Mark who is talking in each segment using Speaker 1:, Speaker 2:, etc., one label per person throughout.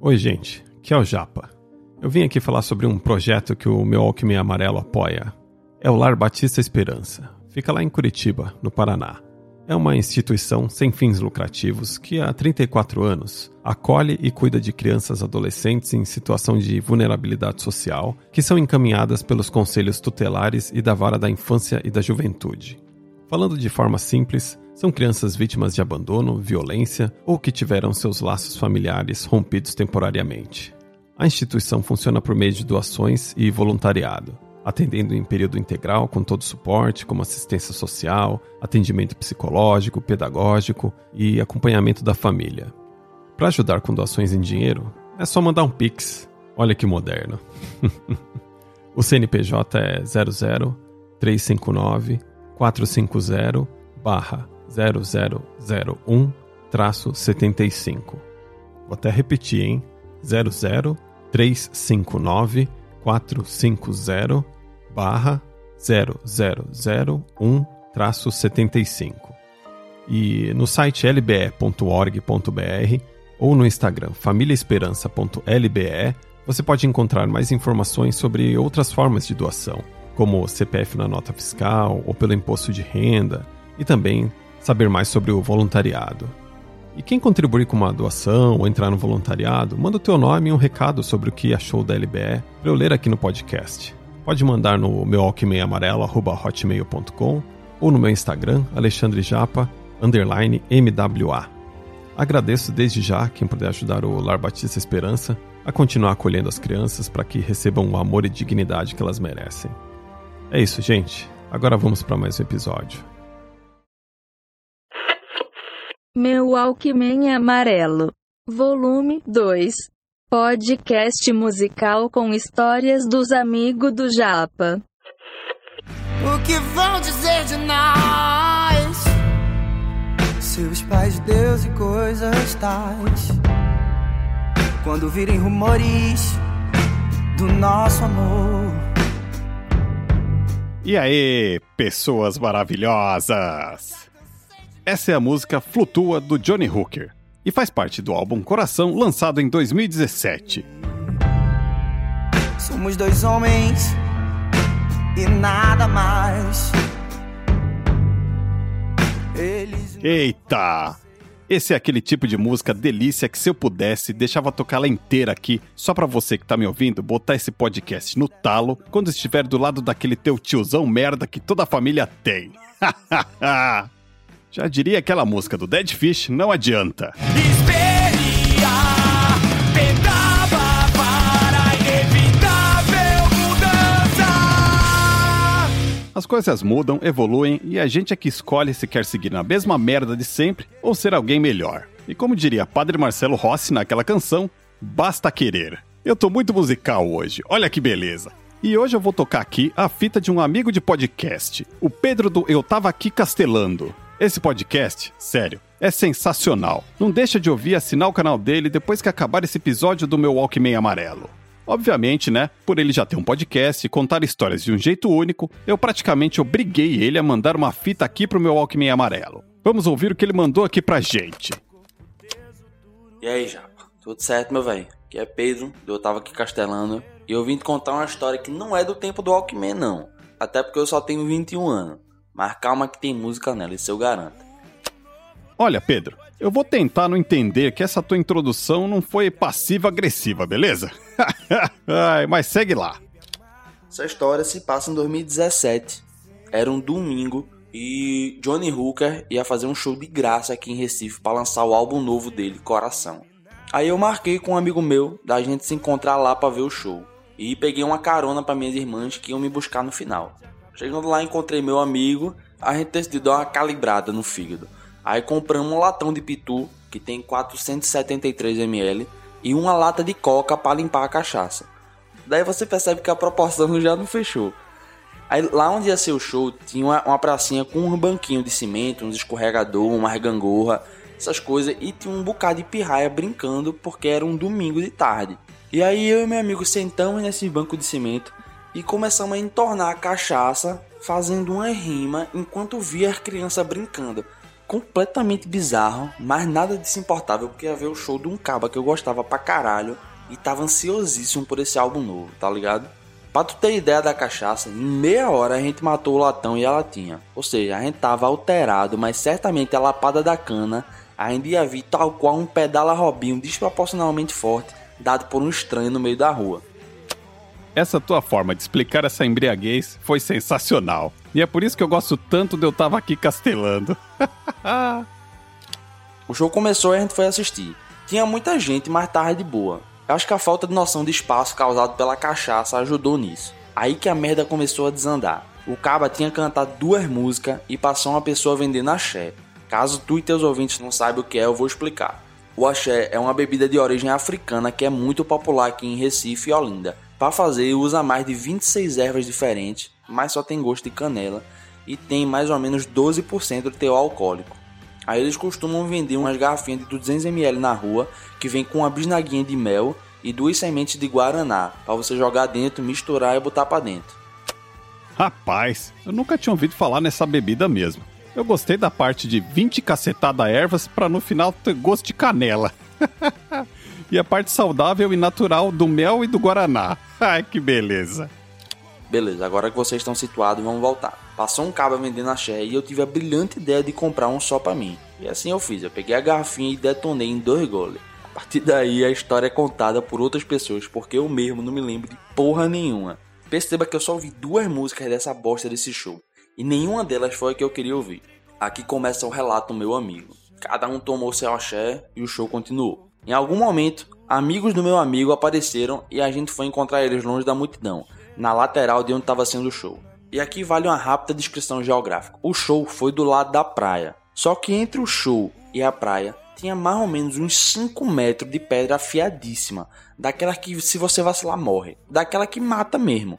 Speaker 1: Oi, gente, que é o Japa. Eu vim aqui falar sobre um projeto que o meu Alckmin Amarelo apoia. É o Lar Batista Esperança. Fica lá em Curitiba, no Paraná. É uma instituição sem fins lucrativos que há 34 anos acolhe e cuida de crianças adolescentes em situação de vulnerabilidade social que são encaminhadas pelos conselhos tutelares e da vara da infância e da juventude. Falando de forma simples, são crianças vítimas de abandono, violência ou que tiveram seus laços familiares rompidos temporariamente. A instituição funciona por meio de doações e voluntariado, atendendo em período integral com todo suporte, como assistência social, atendimento psicológico, pedagógico e acompanhamento da família. Para ajudar com doações em dinheiro, é só mandar um Pix. Olha que moderno. o CNPJ é 00 359 450 barra 0001-75. Vou até repetir, hein? 00359 450 barra 0001-75. E no site lbe.org.br ou no Instagram famíliaesperança.lbe você pode encontrar mais informações sobre outras formas de doação, como CPF na nota fiscal ou pelo imposto de renda, e também saber mais sobre o voluntariado. E quem contribuir com uma doação ou entrar no voluntariado, manda o teu nome e um recado sobre o que achou da LBE para eu ler aqui no podcast. Pode mandar no meu alquimeamarelo.hotmail.com ou no meu Instagram, Alexandre Japa, underline MWA. Agradeço desde já quem puder ajudar o Lar Batista Esperança a continuar acolhendo as crianças para que recebam o amor e dignidade que elas merecem. É isso, gente. Agora vamos para mais um episódio.
Speaker 2: Meu Walkman Amarelo. Volume 2. Podcast musical com histórias dos amigos do Japa.
Speaker 3: O que vão dizer de nós? Seus pais, Deus e coisas tais. Quando virem rumores do nosso amor.
Speaker 1: E aí, pessoas maravilhosas! Essa é a música Flutua do Johnny Hooker e faz parte do álbum Coração, lançado em 2017.
Speaker 3: Somos dois homens e nada mais.
Speaker 1: Eles... Eita! Esse é aquele tipo de música delícia que se eu pudesse, deixava tocá-la inteira aqui, só para você que tá me ouvindo, botar esse podcast no talo quando estiver do lado daquele teu tiozão merda que toda a família tem. Já diria aquela música do Dead Fish, não adianta. As coisas mudam, evoluem e a gente é que escolhe se quer seguir na mesma merda de sempre ou ser alguém melhor. E como diria Padre Marcelo Rossi naquela canção, basta querer. Eu tô muito musical hoje, olha que beleza. E hoje eu vou tocar aqui a fita de um amigo de podcast, o Pedro do Eu Tava Aqui Castelando. Esse podcast, sério, é sensacional. Não deixa de ouvir e assinar o canal dele depois que acabar esse episódio do meu Walkman amarelo. Obviamente, né? Por ele já ter um podcast e contar histórias de um jeito único, eu praticamente obriguei ele a mandar uma fita aqui pro meu Walkman amarelo. Vamos ouvir o que ele mandou aqui pra gente.
Speaker 4: E aí, Japa? Tudo certo, meu velho? Aqui é Pedro, eu tava aqui castelando e eu vim te contar uma história que não é do tempo do Walkman, não. Até porque eu só tenho 21 anos. Mas calma que tem música nela, isso eu garanto.
Speaker 1: Olha, Pedro, eu vou tentar não entender que essa tua introdução não foi passiva-agressiva, beleza? Ai, mas segue lá.
Speaker 4: Essa história se passa em 2017. Era um domingo e Johnny Hooker ia fazer um show de graça aqui em Recife para lançar o álbum novo dele, Coração. Aí eu marquei com um amigo meu da gente se encontrar lá para ver o show. E peguei uma carona para minhas irmãs que iam me buscar no final. Chegando lá, encontrei meu amigo. A gente decidiu dar uma calibrada no fígado. Aí compramos um latão de pitu, que tem 473 ml, e uma lata de coca para limpar a cachaça. Daí você percebe que a proporção já não fechou. Aí lá onde ia ser o show, tinha uma, uma pracinha com um banquinho de cimento, uns escorregador, uma gangorra, essas coisas, e tinha um bocado de pirraia brincando porque era um domingo de tarde. E aí eu e meu amigo sentamos nesse banco de cimento e começamos a entornar a cachaça fazendo uma rima enquanto via as crianças brincando. completamente bizarro, mas nada de se importável, porque ia ver o show de um caba que eu gostava pra caralho e tava ansiosíssimo por esse álbum novo, tá ligado? Pra tu ter ideia da cachaça, em meia hora a gente matou o latão e a latinha. Ou seja, a gente tava alterado, mas certamente a lapada da cana ainda ia vir tal qual um pedala robinho desproporcionalmente forte dado por um estranho no meio da rua.
Speaker 1: Essa tua forma de explicar essa embriaguez foi sensacional. E é por isso que eu gosto tanto de eu tava aqui castelando.
Speaker 4: o show começou e a gente foi assistir. Tinha muita gente, mas tava de boa. Acho que a falta de noção de espaço causado pela cachaça ajudou nisso. Aí que a merda começou a desandar. O Caba tinha cantado duas músicas e passou uma pessoa vendendo axé. Caso tu e teus ouvintes não saibam o que é, eu vou explicar. O axé é uma bebida de origem africana que é muito popular aqui em Recife e Olinda. Para fazer, usa mais de 26 ervas diferentes, mas só tem gosto de canela e tem mais ou menos 12% de teor alcoólico. Aí eles costumam vender umas garrafinhas de 200ml na rua que vem com uma bisnaguinha de mel e duas sementes de guaraná para você jogar dentro, misturar e botar para dentro.
Speaker 1: Rapaz, eu nunca tinha ouvido falar nessa bebida mesmo. Eu gostei da parte de 20 cacetada ervas para no final ter gosto de canela. e a parte saudável e natural do mel e do guaraná. Ai, que beleza.
Speaker 4: Beleza, agora que vocês estão situados, vamos voltar. Passou um cabo vendendo axé e eu tive a brilhante ideia de comprar um só para mim. E assim eu fiz, eu peguei a garrafinha e detonei em dois goles. A partir daí a história é contada por outras pessoas, porque eu mesmo não me lembro de porra nenhuma. Perceba que eu só ouvi duas músicas dessa bosta desse show e nenhuma delas foi a que eu queria ouvir. Aqui começa o relato do meu amigo. Cada um tomou seu axé e o show continuou. Em algum momento, amigos do meu amigo apareceram e a gente foi encontrar eles longe da multidão, na lateral de onde estava sendo o show. E aqui vale uma rápida descrição geográfica. O show foi do lado da praia. Só que entre o show e a praia tinha mais ou menos uns 5 metros de pedra afiadíssima. Daquela que se você vacilar morre. Daquela que mata mesmo.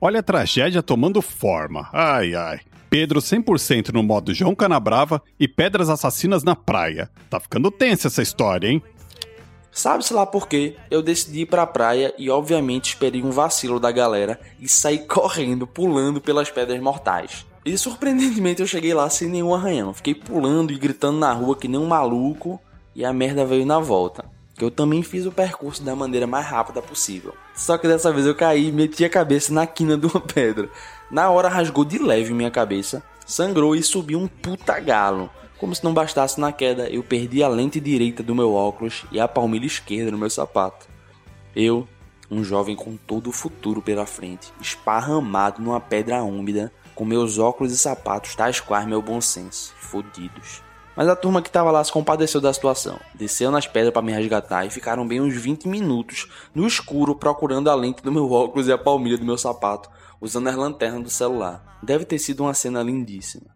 Speaker 1: Olha a tragédia tomando forma. Ai, ai. Pedro 100% no modo João Canabrava e pedras assassinas na praia. Tá ficando tensa essa história, hein?
Speaker 4: Sabe-se lá por quê? Eu decidi ir pra praia e obviamente esperei um vacilo da galera e saí correndo, pulando pelas pedras mortais. E surpreendentemente eu cheguei lá sem nenhum arranhão. Fiquei pulando e gritando na rua que nem um maluco e a merda veio na volta que eu também fiz o percurso da maneira mais rápida possível. Só que dessa vez eu caí e meti a cabeça na quina de uma pedra. Na hora rasgou de leve minha cabeça, sangrou e subiu um puta galo. Como se não bastasse na queda, eu perdi a lente direita do meu óculos e a palmilha esquerda do meu sapato. Eu, um jovem com todo o futuro pela frente, esparramado numa pedra úmida, com meus óculos e sapatos tais quais meu bom senso, fodidos. Mas a turma que estava lá se compadeceu da situação, desceu nas pedras para me resgatar e ficaram bem uns 20 minutos no escuro procurando a lente do meu óculos e a palmilha do meu sapato, usando as lanternas do celular. Deve ter sido uma cena lindíssima.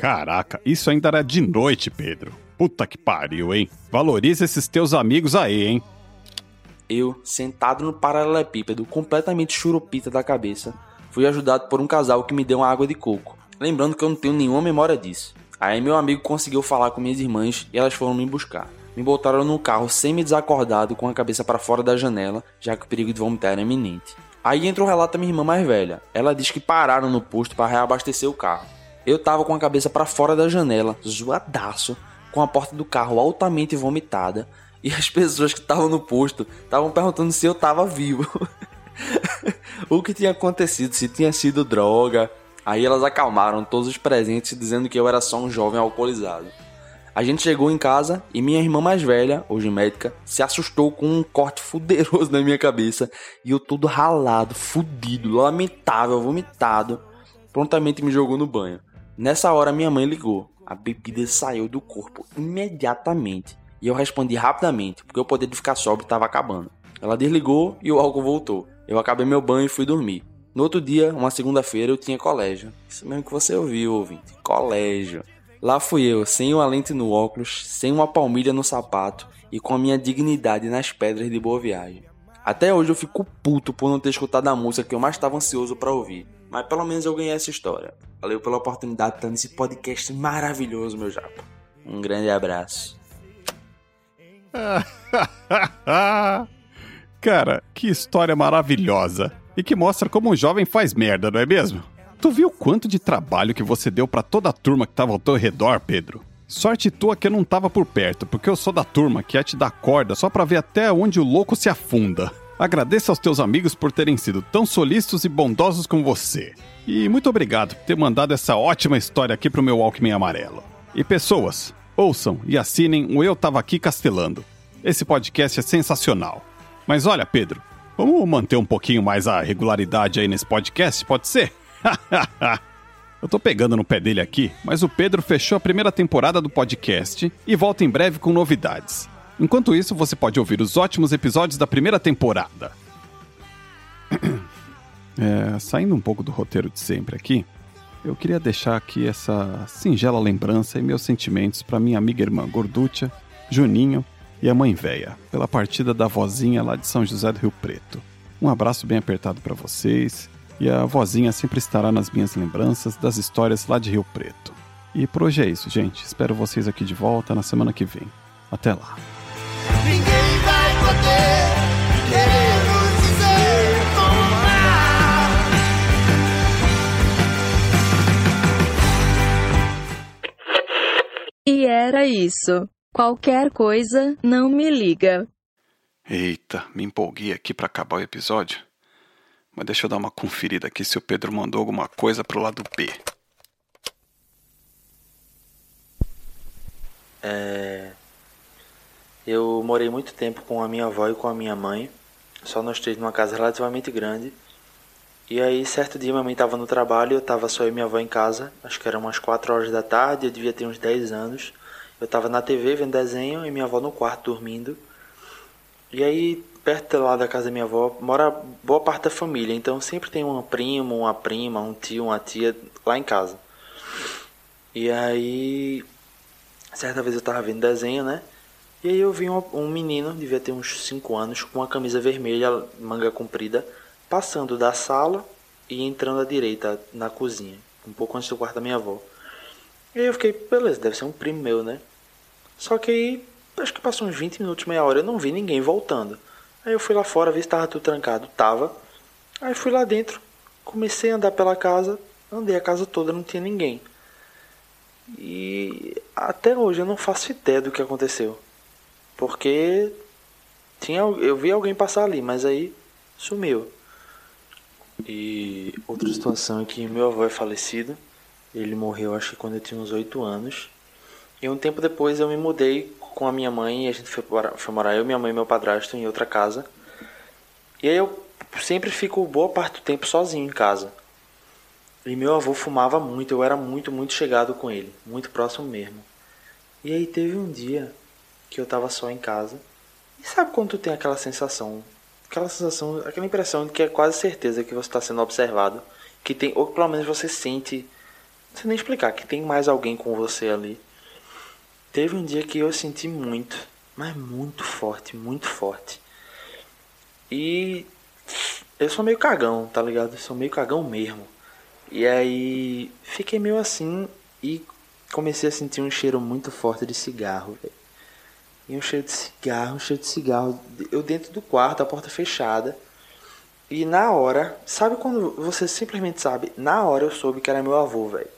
Speaker 1: Caraca, isso ainda era de noite, Pedro. Puta que pariu, hein? Valoriza esses teus amigos aí, hein?
Speaker 4: Eu, sentado no paralelepípedo, completamente churupita da cabeça, fui ajudado por um casal que me deu uma água de coco. Lembrando que eu não tenho nenhuma memória disso. Aí meu amigo conseguiu falar com minhas irmãs e elas foram me buscar. Me botaram no carro semi-desacordado com a cabeça para fora da janela, já que o perigo de vomitar era iminente. Aí entra o relato da minha irmã mais velha. Ela diz que pararam no posto para reabastecer o carro. Eu tava com a cabeça para fora da janela, zoadaço, com a porta do carro altamente vomitada, e as pessoas que estavam no posto estavam perguntando se eu tava vivo. o que tinha acontecido, se tinha sido droga, Aí elas acalmaram todos os presentes, dizendo que eu era só um jovem alcoolizado. A gente chegou em casa e minha irmã mais velha, hoje médica, se assustou com um corte fuderoso na minha cabeça e eu todo ralado, fudido, lamentável, vomitado, prontamente me jogou no banho. Nessa hora minha mãe ligou. A bebida saiu do corpo imediatamente e eu respondi rapidamente, porque o poder de ficar sóbrio estava acabando. Ela desligou e o álcool voltou. Eu acabei meu banho e fui dormir. No outro dia, uma segunda-feira, eu tinha colégio. Isso mesmo que você ouviu, ouvinte. Colégio. Lá fui eu, sem uma lente no óculos, sem uma palmilha no sapato e com a minha dignidade nas pedras de boa viagem. Até hoje eu fico puto por não ter escutado a música que eu mais estava ansioso para ouvir. Mas pelo menos eu ganhei essa história. Valeu pela oportunidade de estar nesse podcast maravilhoso, meu japa. Um grande abraço.
Speaker 1: Cara, que história maravilhosa! e que mostra como um jovem faz merda, não é mesmo?
Speaker 5: Tu viu quanto de trabalho que você deu para toda a turma que tava ao teu redor, Pedro? Sorte tua que eu não tava por perto, porque eu sou da turma que ia te dar corda só pra ver até onde o louco se afunda. Agradeço aos teus amigos por terem sido tão solícitos e bondosos com você. E muito obrigado por ter mandado essa ótima história aqui pro meu Walkman amarelo. E pessoas, ouçam e assinem o Eu Tava Aqui Castelando. Esse podcast é sensacional. Mas olha, Pedro, vamos manter um pouquinho mais a regularidade aí nesse podcast, pode ser? Eu tô pegando no pé dele aqui, mas o Pedro fechou a primeira temporada do podcast e volta em breve com novidades. Enquanto isso, você pode ouvir os ótimos episódios da primeira temporada. É, saindo um pouco do roteiro de sempre aqui, eu queria deixar aqui essa singela lembrança e meus sentimentos para minha amiga irmã Gorducha, Juninho e a mãe véia, pela partida da vozinha lá de São José do Rio Preto. Um abraço bem apertado para vocês e a vozinha sempre estará nas minhas lembranças das histórias lá de Rio Preto. E por hoje é isso, gente. Espero vocês aqui de volta na semana que vem. Até lá.
Speaker 2: E era isso. Qualquer coisa, não me liga.
Speaker 5: Eita, me empolguei aqui para acabar o episódio. Mas deixa eu dar uma conferida aqui se o Pedro mandou alguma coisa pro lado B.
Speaker 6: É... Eu morei muito tempo com a minha avó e com a minha mãe, só nós três numa casa relativamente grande. E aí, certo dia, minha mãe estava no trabalho, eu estava só eu e minha avó em casa, acho que eram umas 4 horas da tarde, eu devia ter uns 10 anos. Eu estava na TV vendo desenho e minha avó no quarto dormindo. E aí, perto lá da casa da minha avó, mora boa parte da família, então sempre tem um primo, uma prima, um tio, uma tia lá em casa. E aí, certa vez eu tava vendo desenho, né? E aí eu vi um, um menino, devia ter uns 5 anos, com uma camisa vermelha, manga comprida, passando da sala e entrando à direita na cozinha, um pouco antes do quarto da minha avó. E aí eu fiquei, beleza, deve ser um primo meu, né? Só que aí, acho que passou uns 20 minutos, meia hora, eu não vi ninguém voltando. Aí eu fui lá fora, vi se tava tudo trancado. Tava. Aí fui lá dentro, comecei a andar pela casa, andei a casa toda, não tinha ninguém. E até hoje eu não faço ideia do que aconteceu. Porque tinha, eu vi alguém passar ali, mas aí sumiu. E outra situação é que meu avô é falecido. Ele morreu acho que quando eu tinha uns 8 anos. E um tempo depois eu me mudei com a minha mãe e a gente foi, para, foi morar eu, minha mãe e meu padrasto em outra casa. E aí eu sempre fico boa parte do tempo sozinho em casa. E meu avô fumava muito, eu era muito, muito chegado com ele, muito próximo mesmo. E aí teve um dia que eu tava só em casa. E sabe quando tu tem aquela sensação, aquela sensação, aquela impressão de que é quase certeza que você está sendo observado, que tem, ou pelo menos você sente, não sei nem explicar, que tem mais alguém com você ali. Teve um dia que eu senti muito, mas muito forte, muito forte. E eu sou meio cagão, tá ligado? Eu sou meio cagão mesmo. E aí fiquei meio assim e comecei a sentir um cheiro muito forte de cigarro. E um cheiro de cigarro, um cheiro de cigarro. Eu dentro do quarto, a porta fechada. E na hora, sabe quando você simplesmente sabe? Na hora eu soube que era meu avô, velho.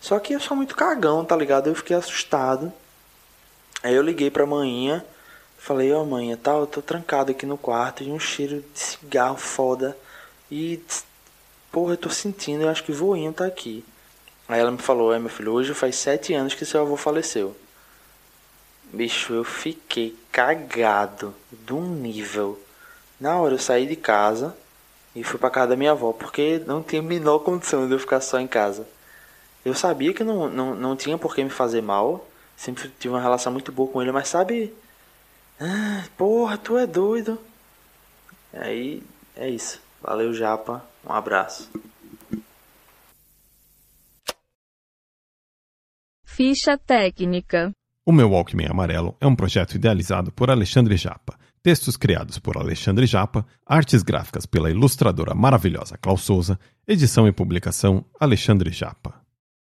Speaker 6: Só que eu sou muito cagão, tá ligado? Eu fiquei assustado. Aí eu liguei pra manhã, falei, ó oh, manhã, tá, eu tô trancado aqui no quarto e um cheiro de cigarro foda. E, porra, eu tô sentindo, eu acho que voinho tá aqui. Aí ela me falou, é meu filho, hoje faz sete anos que seu avô faleceu. Bicho, eu fiquei cagado de um nível. Na hora eu saí de casa e fui pra casa da minha avó, porque não tinha a menor condição de eu ficar só em casa. Eu sabia que não, não, não tinha por que me fazer mal. Sempre tive uma relação muito boa com ele, mas sabe. Ah, porra, tu é doido. Aí é isso. Valeu, Japa. Um abraço.
Speaker 2: Ficha técnica.
Speaker 1: O meu Walkman Amarelo é um projeto idealizado por Alexandre Japa. Textos criados por Alexandre Japa, artes gráficas pela ilustradora maravilhosa Klaus Souza, edição e publicação Alexandre Japa.